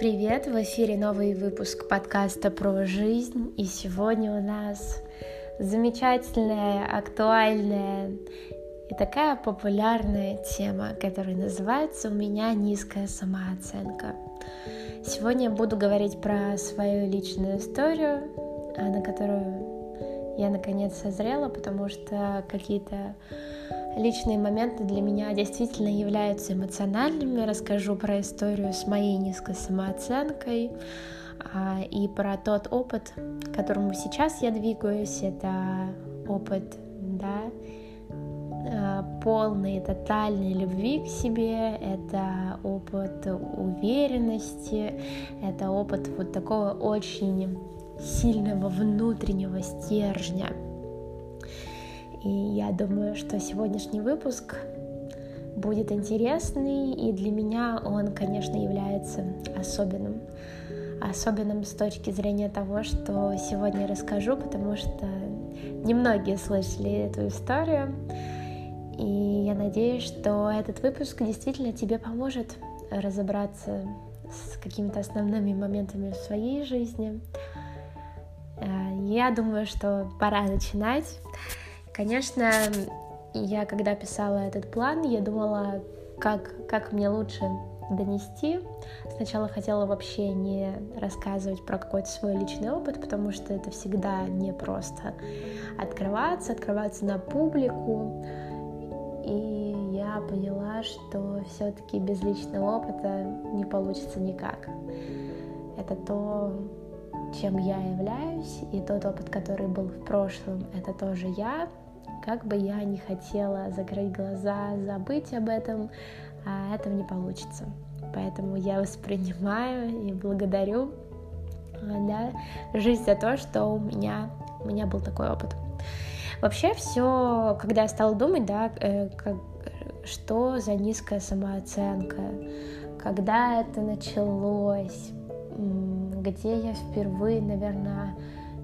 Привет! В эфире новый выпуск подкаста про жизнь. И сегодня у нас замечательная, актуальная и такая популярная тема, которая называется «У меня низкая самооценка». Сегодня я буду говорить про свою личную историю, а, на которую я наконец созрела, потому что какие-то личные моменты для меня действительно являются эмоциональными. Расскажу про историю с моей низкой самооценкой а, и про тот опыт, к которому сейчас я двигаюсь. Это опыт, да, а, полной, тотальной любви к себе, это опыт уверенности, это опыт вот такого очень сильного внутреннего стержня. И я думаю, что сегодняшний выпуск будет интересный, и для меня он, конечно, является особенным. Особенным с точки зрения того, что сегодня расскажу, потому что немногие слышали эту историю. И я надеюсь, что этот выпуск действительно тебе поможет разобраться с какими-то основными моментами в своей жизни. Э, я думаю, что пора начинать. Конечно, я когда писала этот план, я думала, как, как мне лучше донести. Сначала хотела вообще не рассказывать про какой-то свой личный опыт, потому что это всегда непросто открываться, открываться на публику. И я поняла, что все-таки без личного опыта не получится никак. Это то, чем я являюсь, и тот опыт, который был в прошлом, это тоже я. Как бы я ни хотела закрыть глаза, забыть об этом, а этого не получится. Поэтому я воспринимаю и благодарю да, жизнь за то, что у меня, у меня был такой опыт. Вообще все, когда я стала думать, да, э, как, что за низкая самооценка, когда это началось, где я впервые, наверное,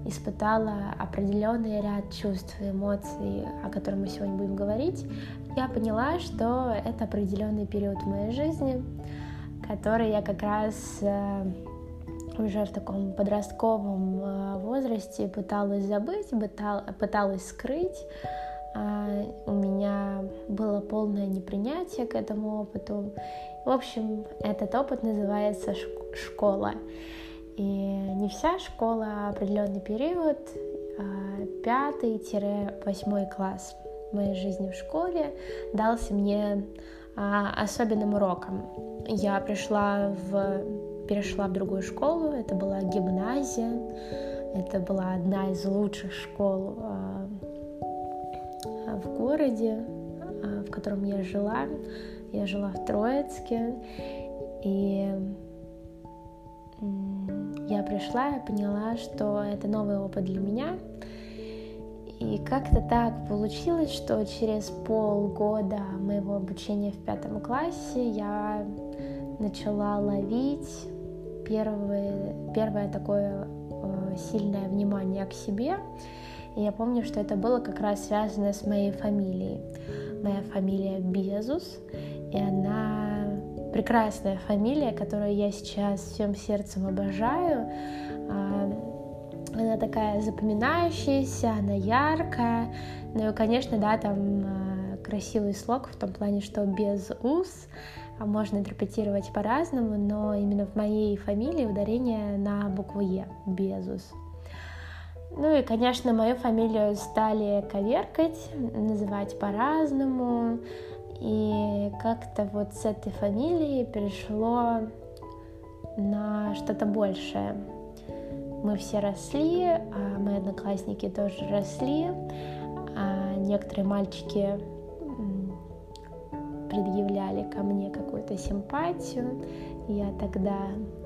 испытала определенный ряд чувств и эмоций, о которых мы сегодня будем говорить, я поняла, что это определенный период в моей жизни, который я как раз э, уже в таком подростковом э, возрасте пыталась забыть, пыталась скрыть. А, у меня было полное непринятие к этому опыту. В общем, этот опыт называется школа. И не вся школа, а определенный период, а, пятый-восьмой класс моей жизни в школе дался мне а, особенным уроком. Я пришла в, перешла в другую школу, это была гимназия, это была одна из лучших школ а, в городе, в котором я жила. Я жила в Троицке, и я пришла и поняла, что это новый опыт для меня. И как-то так получилось, что через полгода моего обучения в пятом классе я начала ловить первое, первое такое э, сильное внимание к себе. И я помню, что это было как раз связано с моей фамилией. Моя фамилия Безус, и она прекрасная фамилия, которую я сейчас всем сердцем обожаю. А, она такая запоминающаяся, она яркая. Ну и, конечно, да, там а, красивый слог в том плане, что без ус, а можно интерпретировать по-разному, но именно в моей фамилии ударение на букву Е, Безус. Ну и, конечно, мою фамилию стали коверкать, называть по-разному. И как-то вот с этой фамилией перешло на что-то большее. Мы все росли, а мои одноклассники тоже росли, а некоторые мальчики предъявляли ко мне какую-то симпатию. Я тогда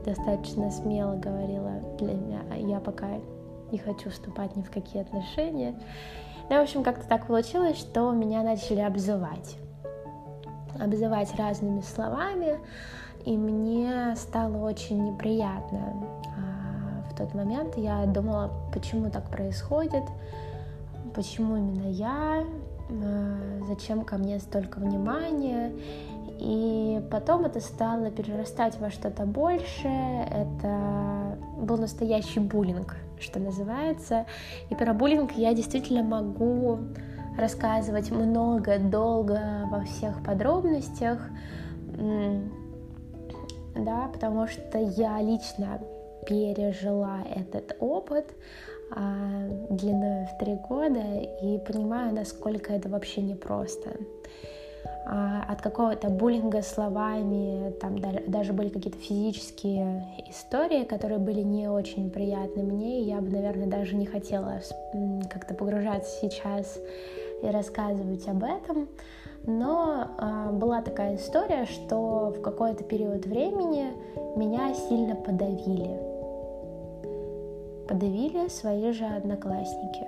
достаточно смело говорила, для меня я пока не хочу вступать ни в какие отношения. Ну, в общем, как-то так получилось, что меня начали обзывать обзывать разными словами, и мне стало очень неприятно. А в тот момент я думала, почему так происходит, почему именно я, а, зачем ко мне столько внимания. И потом это стало перерастать во что-то большее. Это был настоящий буллинг, что называется. И про буллинг я действительно могу рассказывать много, долго, во всех подробностях. Да, потому что я лично пережила этот опыт а, длиной в три года и понимаю, насколько это вообще непросто. А, от какого-то буллинга словами, там даже были какие-то физические истории, которые были не очень приятны мне, и я бы, наверное, даже не хотела как-то погружаться сейчас и рассказывать об этом. Но э, была такая история, что в какой-то период времени меня сильно подавили. Подавили свои же одноклассники.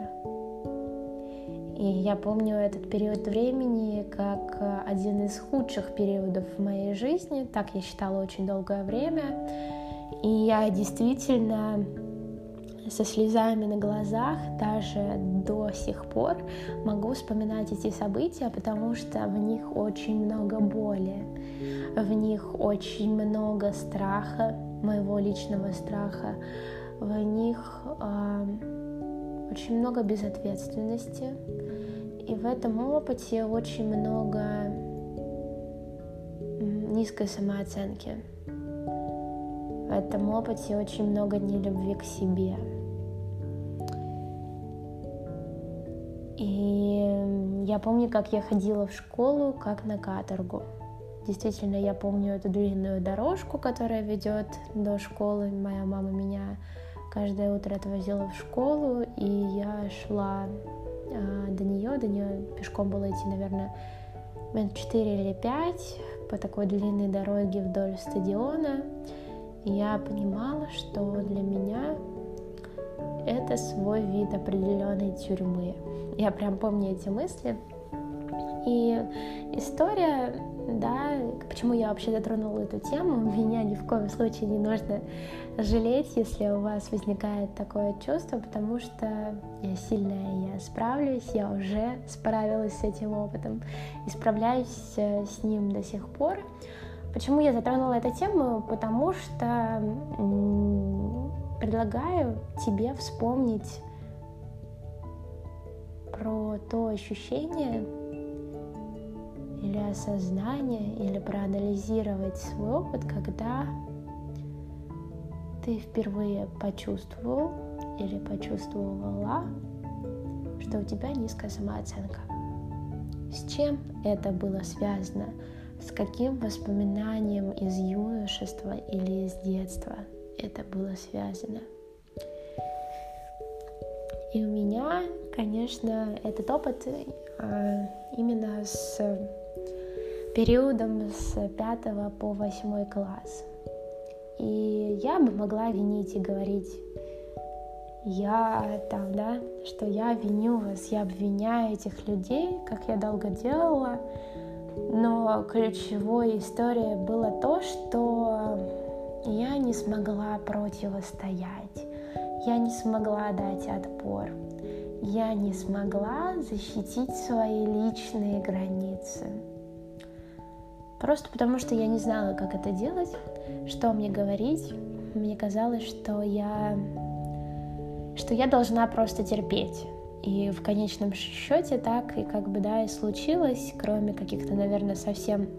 И я помню этот период времени как один из худших периодов в моей жизни. Так я считала очень долгое время. И я действительно со слезами на глазах даже до сих пор могу вспоминать эти события, потому что в них очень много боли, в них очень много страха, моего личного страха, в них э, очень много безответственности, и в этом опыте очень много низкой самооценки. В этом опыте очень много нелюбви к себе. И я помню, как я ходила в школу, как на каторгу. Действительно, я помню эту длинную дорожку, которая ведет до школы. Моя мама меня каждое утро отвозила в школу, и я шла а, до нее. До нее пешком было идти, наверное, минут 4 или 5 по такой длинной дороге вдоль стадиона. И я понимала, что для меня это свой вид определенной тюрьмы. Я прям помню эти мысли. И история да, почему я вообще затронула эту тему, меня ни в коем случае не нужно жалеть, если у вас возникает такое чувство, потому что я сильная, я справлюсь, я уже справилась с этим опытом и справляюсь э, с ним до сих пор. Почему я затронула эту тему? Потому что предлагаю тебе вспомнить про то ощущение, или осознание, или проанализировать свой опыт, когда ты впервые почувствовал или почувствовала, что у тебя низкая самооценка. С чем это было связано? С каким воспоминанием из юношества или из детства это было связано? И у меня, конечно, этот опыт а, именно с периодом с 5 по 8 класс. И я бы могла винить и говорить, я там, да, что я виню вас, я обвиняю этих людей, как я долго делала, но ключевой историей было то, что я не смогла противостоять, я не смогла дать отпор, я не смогла защитить свои личные границы. Просто потому, что я не знала, как это делать, что мне говорить. Мне казалось, что я, что я должна просто терпеть. И в конечном счете так и как бы, да, и случилось, кроме каких-то, наверное, совсем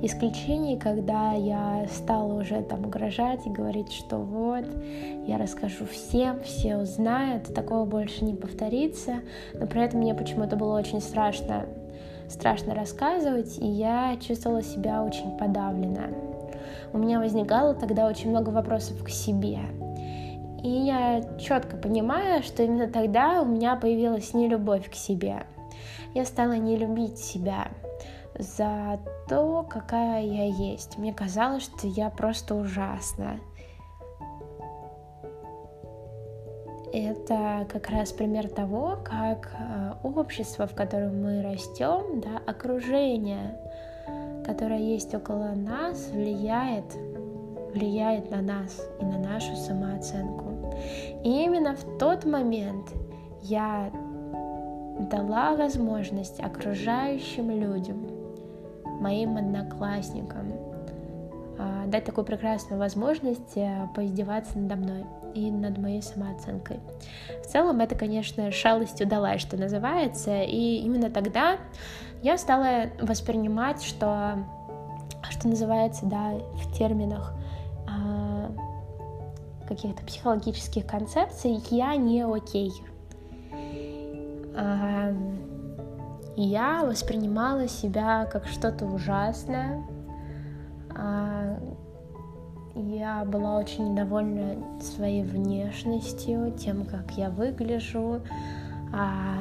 исключений, когда я стала уже там угрожать и говорить, что вот, я расскажу всем, все узнают, такого больше не повторится, но при этом мне почему-то было очень страшно страшно рассказывать, и я чувствовала себя очень подавлена. У меня возникало тогда очень много вопросов к себе. И я четко понимаю, что именно тогда у меня появилась нелюбовь к себе. Я стала не любить себя за то, какая я есть. Мне казалось, что я просто ужасна. Это как раз пример того, как э, общество, в котором мы растем, да, окружение, которое есть около нас, влияет, влияет на нас и на нашу самооценку. И именно в тот момент я дала возможность окружающим людям моим одноклассникам, а, дать такую прекрасную возможность э, поиздеваться надо мной и над моей самооценкой. В целом это, конечно, шалость удалась, что называется, и именно тогда я стала воспринимать, что, что называется, да, в терминах а, каких-то психологических концепций, я не окей. А, я воспринимала себя как что-то ужасное, а, я была очень недовольна своей внешностью, тем, как я выгляжу, а,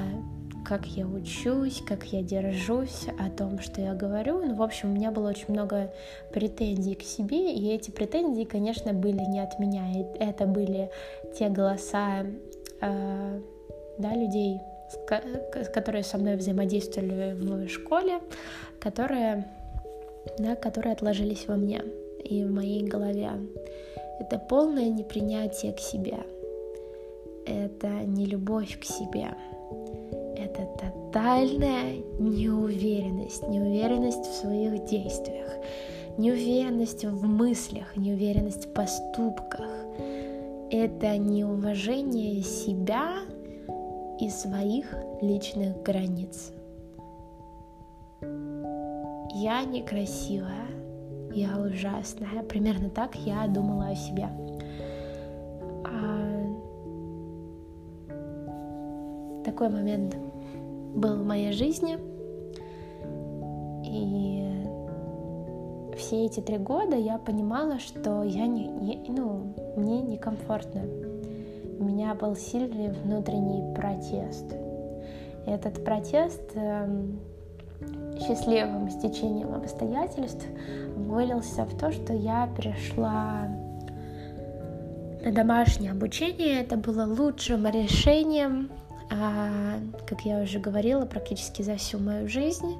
как я учусь, как я держусь, о том, что я говорю. Ну, в общем, у меня было очень много претензий к себе, и эти претензии, конечно, были не от меня. Это были те голоса э, да, людей, которые со мной взаимодействовали в школе, которые да, которые отложились во мне и в моей голове. Это полное непринятие к себе. Это не любовь к себе. Это тотальная неуверенность, неуверенность в своих действиях, неуверенность в мыслях, неуверенность в поступках. Это неуважение себя и своих личных границ. Я некрасивая, я ужасная. Примерно так я думала о себе. А... Такой момент был в моей жизни. И все эти три года я понимала, что я не, не ну, мне некомфортно. У меня был сильный внутренний протест. И этот протест эм, счастливым стечением обстоятельств вылился в то, что я перешла на домашнее обучение. Это было лучшим решением, а, как я уже говорила, практически за всю мою жизнь,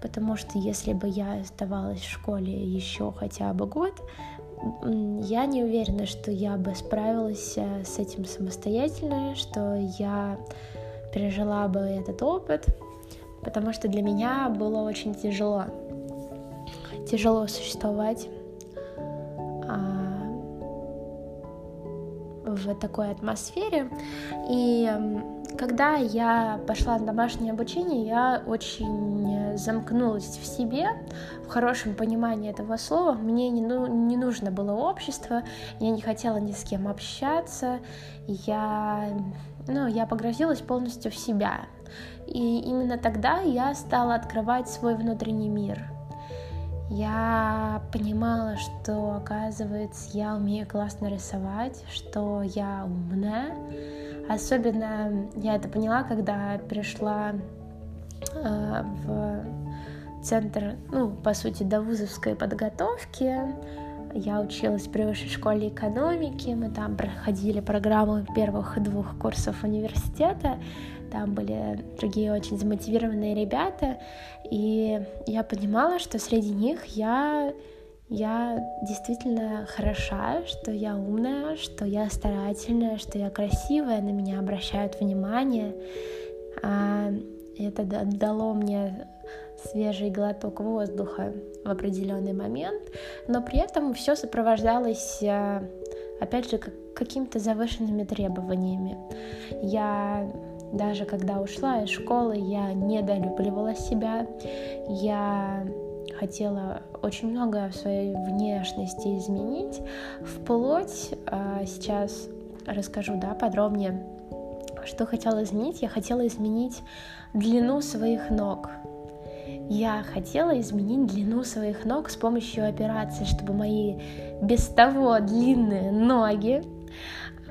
потому что если бы я оставалась в школе еще хотя бы год, я не уверена, что я бы справилась э, с этим самостоятельно, что я пережила бы этот опыт, потому что для меня было очень тяжело. Тяжело существовать а, в такой атмосфере. И когда я пошла на домашнее обучение, я очень замкнулась в себе, в хорошем понимании этого слова. Мне не, ну, не нужно было общество, я не хотела ни с кем общаться, я, ну, я погрузилась полностью в себя. И именно тогда я стала открывать свой внутренний мир. Я понимала, что, оказывается, я умею классно рисовать, что я умная. Особенно я это поняла, когда пришла э, в центр, ну, по сути, до вузовской подготовки. Я училась при высшей школе экономики, мы там проходили программу первых двух курсов университета, там были другие очень замотивированные ребята, и я понимала, что среди них я я действительно хороша, что я умная, что я старательная, что я красивая, на меня обращают внимание. А, это дало мне свежий глоток воздуха в определенный момент, но при этом все сопровождалось, а, опять же, какими-то завышенными требованиями. Я даже когда ушла из школы, я недолюбливала себя, я хотела очень много в своей внешности изменить, вплоть а, сейчас расскажу, да, подробнее, что хотела изменить. Я хотела изменить длину своих ног. Я хотела изменить длину своих ног с помощью операции, чтобы мои без того длинные ноги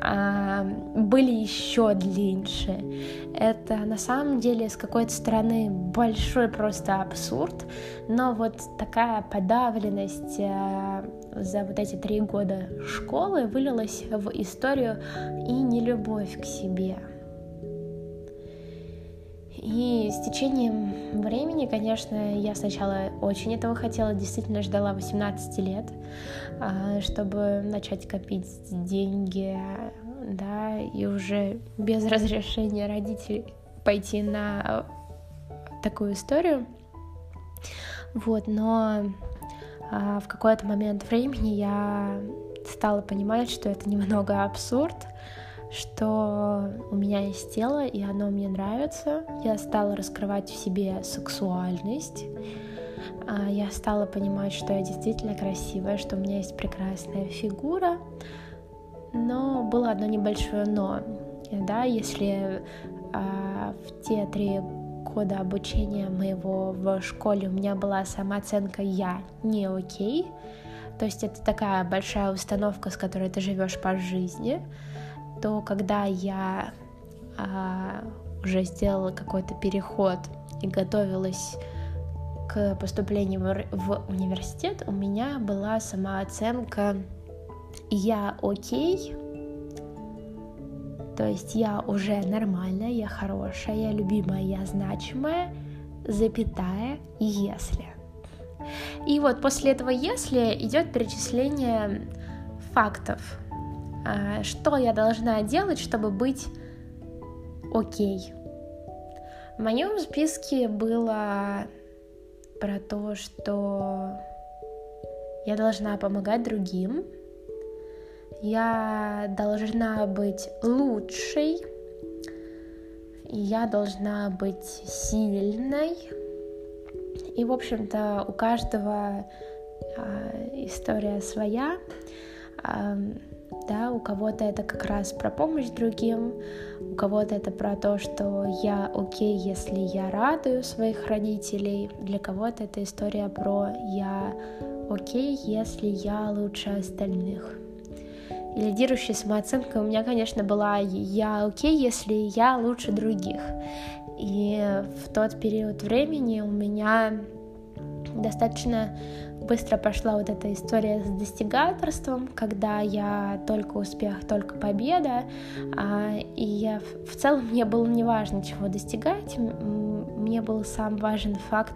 были еще длиннее. Это на самом деле с какой-то стороны большой просто абсурд, но вот такая подавленность а, за вот эти три года школы вылилась в историю и нелюбовь к себе. И с течением времени, конечно, я сначала очень этого хотела, действительно ждала 18 лет, а, чтобы начать копить деньги, да, и уже без разрешения родителей пойти на такую историю. Вот, но а, в какой-то момент времени я стала понимать, что это немного абсурд, что у меня есть тело, и оно мне нравится. Я стала раскрывать в себе сексуальность. А, я стала понимать, что я действительно красивая, что у меня есть прекрасная фигура. Но было одно небольшое но. Да, если а, в те три года обучения моего в школе у меня была самооценка «я не окей», то есть это такая большая установка, с которой ты живешь по жизни, то когда я а, уже сделала какой-то переход и готовилась к поступлению в, университет, у меня была самооценка «я окей», то есть я уже нормальная, я хорошая, я любимая, я значимая, запятая, если. И вот после этого если идет перечисление фактов, что я должна делать, чтобы быть окей. В моем списке было про то, что я должна помогать другим, я должна быть лучшей, я должна быть сильной. И, в общем-то, у каждого э, история своя. Да, у кого-то это как раз про помощь другим, у кого-то это про то, что я окей, если я радую своих родителей, для кого-то это история про я окей, если я лучше остальных. И лидирующая самооценка у меня, конечно, была «я окей, если я лучше других». И в тот период времени у меня достаточно быстро пошла вот эта история с достигаторством, когда я только успех, только победа, а, и я в целом мне было не важно, чего достигать, мне был сам важен факт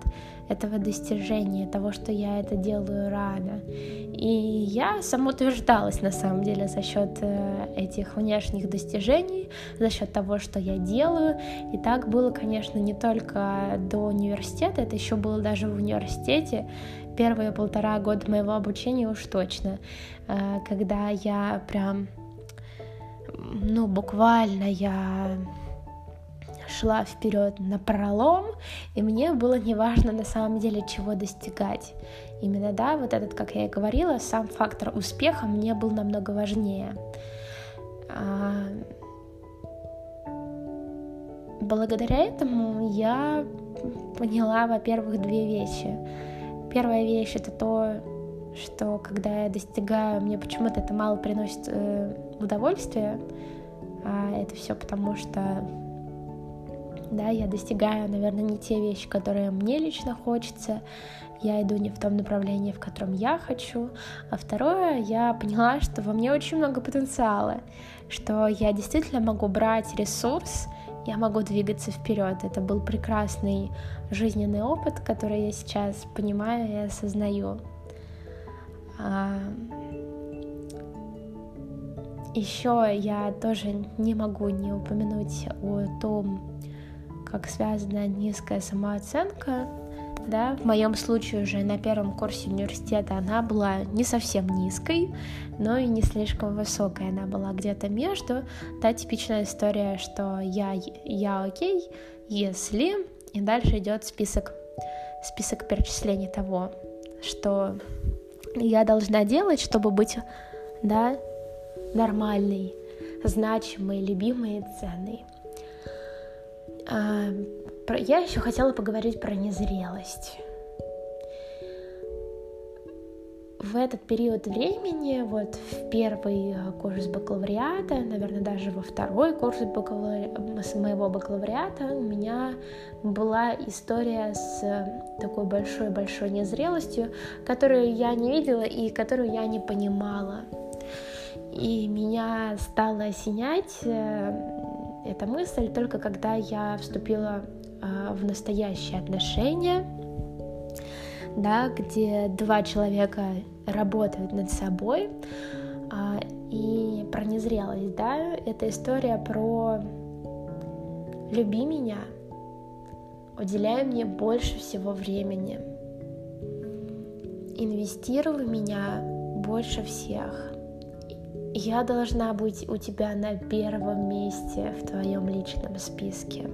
этого достижения, того, что я это делаю рано. И я самоутверждалась на самом деле за счет э, этих внешних достижений, за счет того, что я делаю. И так было, конечно, не только до университета, это еще было даже в университете первые полтора года моего обучения уж точно, э, когда я прям, ну, буквально я шла вперед на пролом, и мне было неважно на самом деле, чего достигать. Именно, да, вот этот, как я и говорила, сам фактор успеха мне был намного важнее. А, благодаря этому я поняла, во-первых, две вещи. Первая вещь это то, что когда я достигаю, мне почему-то это мало приносит э, удовольствия. А это все потому, что да, я достигаю, наверное, не те вещи, которые мне лично хочется, я иду не в том направлении, в котором я хочу. А второе, я поняла, что во мне очень много потенциала, что я действительно могу брать ресурс, я могу двигаться вперед. Это был прекрасный жизненный опыт, который я сейчас понимаю и осознаю. А, Еще я тоже не могу не упомянуть о том, как связана низкая самооценка. Да, в моем случае уже на первом курсе университета она была не совсем низкой, но и не слишком высокой. Она была где-то между. Та типичная история, что я, я окей, если... И дальше идет список, список перечислений того, что я должна делать, чтобы быть да, нормальной, значимой, любимой и ценной. А, я еще хотела поговорить про незрелость. В этот период времени, вот в первый э, курс бакалавриата, наверное, даже во второй курс бакалаври... моего бакалавриата у меня была история с такой большой-большой незрелостью, которую я не видела и которую я не понимала. И меня стало осенять э, эта мысль только когда я вступила а, в настоящие отношения, да, где два человека работают над собой, а, и про незрелость, да, это история про «люби меня», уделяй мне больше всего времени – инвестируй в меня больше всех. Я должна быть у тебя на первом месте в твоем личном списке.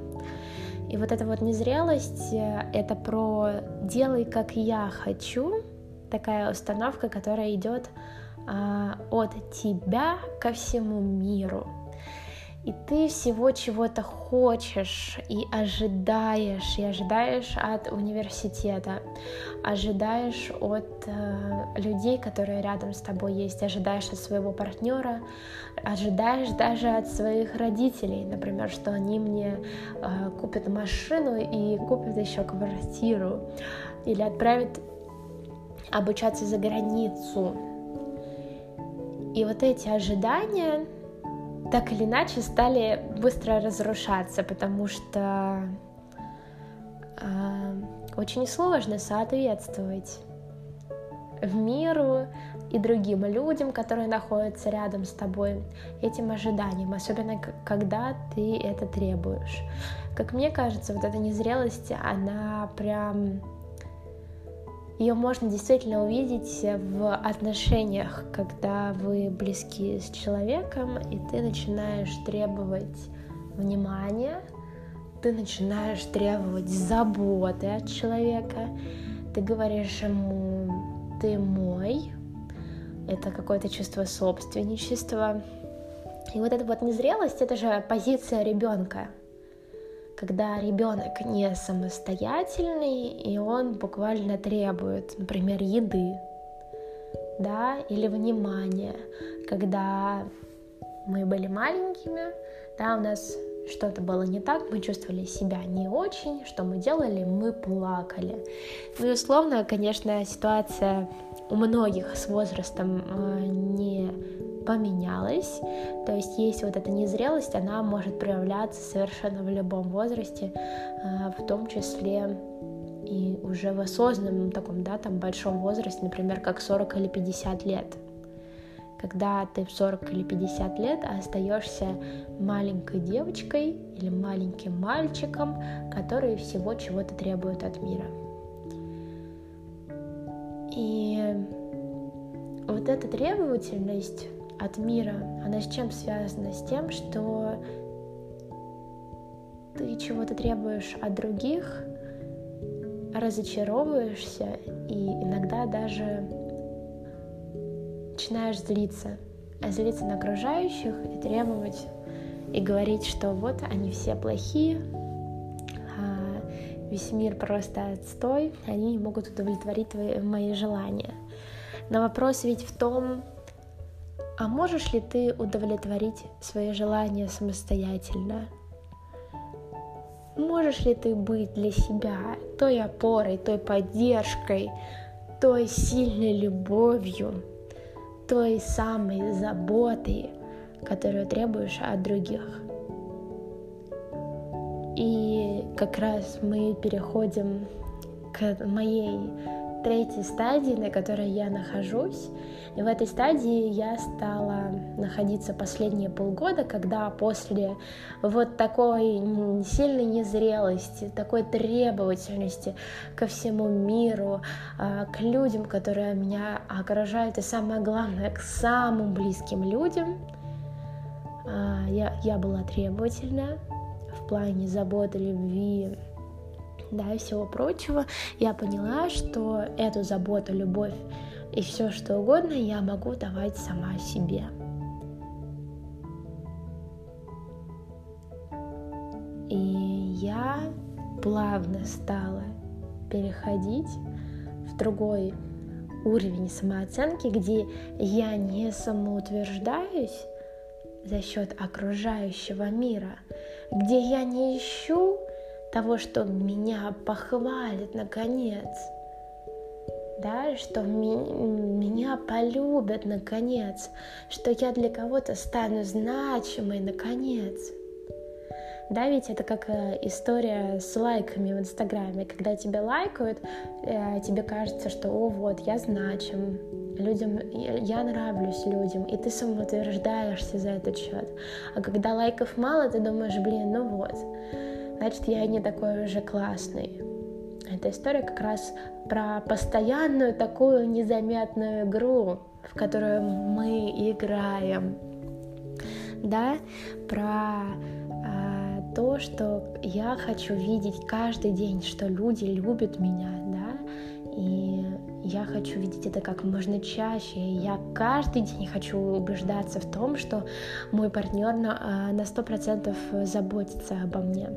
И вот эта вот незрелость, э, это про делай как я хочу, такая установка, которая идет а, от тебя ко всему миру и ты всего чего-то хочешь и ожидаешь, и ожидаешь от университета, ожидаешь от э, людей, которые рядом с тобой есть, ожидаешь от своего партнера, ожидаешь даже от своих родителей, например, что они мне э, купят машину и купят еще квартиру, или отправят обучаться за границу. И вот эти ожидания так или иначе стали быстро разрушаться, потому что э, очень сложно соответствовать в миру и другим людям, которые находятся рядом с тобой, этим ожиданиям, особенно когда ты это требуешь. Как мне кажется, вот эта незрелость, она прям ее можно действительно увидеть в отношениях, когда вы близки с человеком, и ты начинаешь требовать внимания, ты начинаешь требовать заботы от человека, ты говоришь ему «ты мой», это какое-то чувство собственничества. И вот эта вот незрелость, это же позиция ребенка, когда ребенок не самостоятельный, и он буквально требует, например, еды, да, или внимания, когда мы были маленькими, да, у нас что-то было не так, мы чувствовали себя не очень, что мы делали, мы плакали. Ну и условно, конечно, ситуация у многих с возрастом э, не поменялась, то есть есть вот эта незрелость, она может проявляться совершенно в любом возрасте, э, в том числе и уже в осознанном таком, да, там большом возрасте, например, как 40 или 50 лет. Когда ты в 40 или 50 лет остаешься маленькой девочкой или маленьким мальчиком, которые всего чего-то требуют от мира. И вот эта требовательность от мира, она с чем связана? С тем, что ты чего-то требуешь от других, разочаровываешься и иногда даже начинаешь злиться, а злиться на окружающих и требовать и говорить, что вот они все плохие, весь мир просто отстой, они не могут удовлетворить твои, мои желания. Но вопрос ведь в том, а можешь ли ты удовлетворить свои желания самостоятельно? Можешь ли ты быть для себя той опорой, той поддержкой, той сильной любовью, той самой заботой, которую требуешь от других? И как раз мы переходим к моей третьей стадии, на которой я нахожусь. И в этой стадии я стала находиться последние полгода, когда после вот такой сильной незрелости, такой требовательности ко всему миру, а, к людям, которые меня окружают, и самое главное, к самым близким людям, а, я, я была требовательна в плане заботы, любви, да, и всего прочего, я поняла, что эту заботу, любовь и все что угодно я могу давать сама себе. И я плавно стала переходить в другой уровень самооценки, где я не самоутверждаюсь за счет окружающего мира, где я не ищу того, что меня похвалит наконец, да, что меня полюбят наконец, что я для кого-то стану значимой наконец. Да, ведь это как э, история с лайками в Инстаграме. Когда тебя лайкают, э, тебе кажется, что «О, вот, я значим, людям, я нравлюсь людям», и ты самоутверждаешься за этот счет. А когда лайков мало, ты думаешь, блин, ну вот, значит, я не такой уже классный. эта история как раз про постоянную такую незаметную игру, в которую мы играем, да, про то, что я хочу видеть каждый день, что люди любят меня, да, и я хочу видеть это как можно чаще. Я каждый день хочу убеждаться в том, что мой партнер на, на 100% заботится обо мне.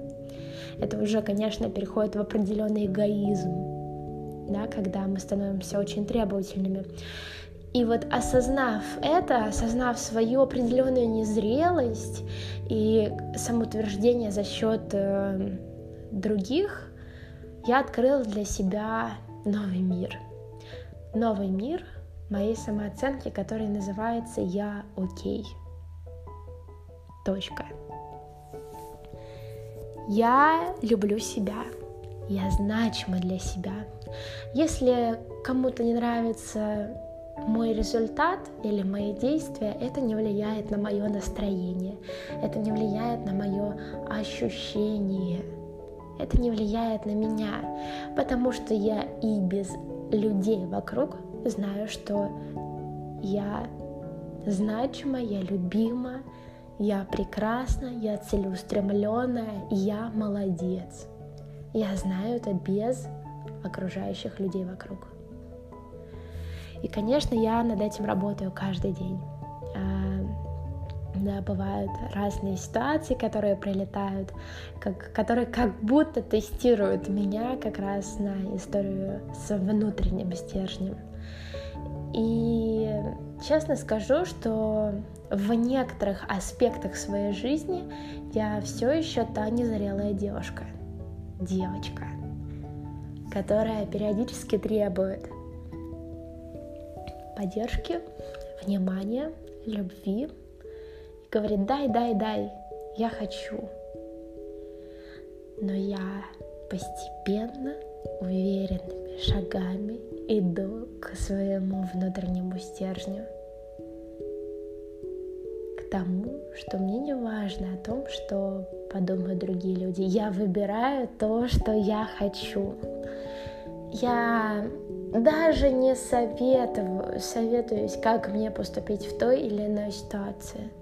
Это уже, конечно, переходит в определенный эгоизм, да, когда мы становимся очень требовательными. И вот осознав это, осознав свою определенную незрелость и самоутверждение за счет э, других, я открыла для себя новый мир — новый мир моей самооценки, который называется «Я окей». Точка. Я люблю себя. Я значима для себя. Если кому-то не нравится мой результат или мои действия, это не влияет на мое настроение, это не влияет на мое ощущение, это не влияет на меня, потому что я и без людей вокруг знаю, что я значима, я любима, я прекрасна, я целеустремленная, я молодец. Я знаю это без окружающих людей вокруг. И, конечно, я над этим работаю каждый день. А, да, бывают разные ситуации, которые прилетают, как, которые как будто тестируют меня как раз на историю с внутренним стержнем. И честно скажу, что в некоторых аспектах своей жизни я все еще та незрелая девушка, девочка, которая периодически требует поддержки, внимания, любви, говорит, дай, дай, дай, я хочу. Но я постепенно, уверенными шагами иду к своему внутреннему стержню. К тому, что мне не важно о том, что подумают другие люди. Я выбираю то, что я хочу. Я даже не советую, советуюсь, как мне поступить в той или иной ситуации –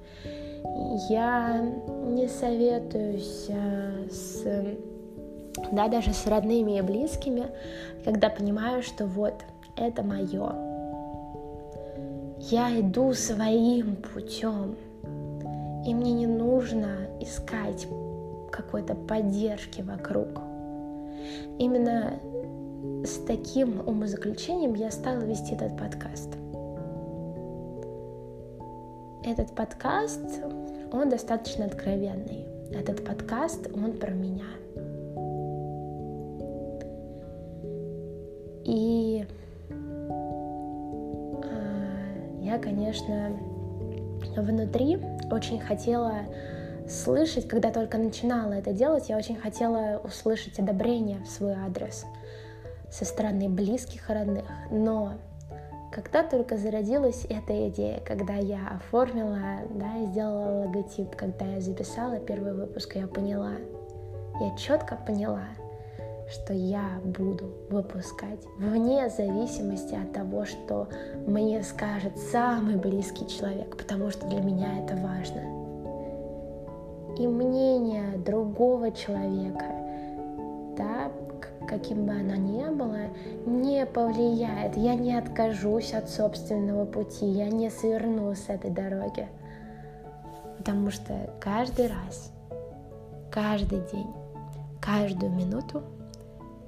я не советуюсь э, с, да, даже с родными и близкими, когда понимаю, что вот это мое. Я иду своим путем, и мне не нужно искать какой-то поддержки вокруг. Именно с таким умозаключением я стала вести этот подкаст. Этот подкаст он достаточно откровенный. Этот подкаст, он про меня. И э, я, конечно, внутри очень хотела слышать, когда только начинала это делать, я очень хотела услышать одобрение в свой адрес со стороны близких родных. Но когда только зародилась эта идея, когда я оформила, да, сделала логотип, когда я записала первый выпуск, я поняла, я четко поняла, что я буду выпускать вне зависимости от того, что мне скажет самый близкий человек, потому что для меня это важно. И мнение другого человека, да, каким бы оно ни было, не повлияет. Я не откажусь от собственного пути, я не сверну с этой дороги. Потому что каждый раз, каждый день, каждую минуту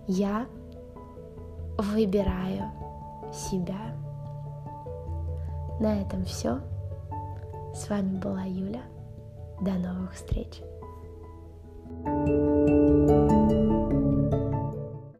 я выбираю себя. На этом все. С вами была Юля. До новых встреч. thank you